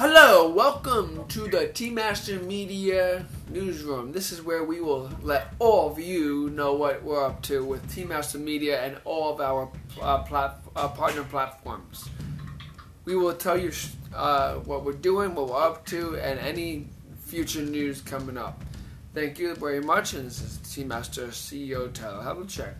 Hello, welcome to the T Master Media Newsroom. This is where we will let all of you know what we're up to with T Master Media and all of our uh, plat- uh, partner platforms. We will tell you uh, what we're doing, what we're up to, and any future news coming up. Thank you very much, and this is T Master CEO Tyler Havlicek.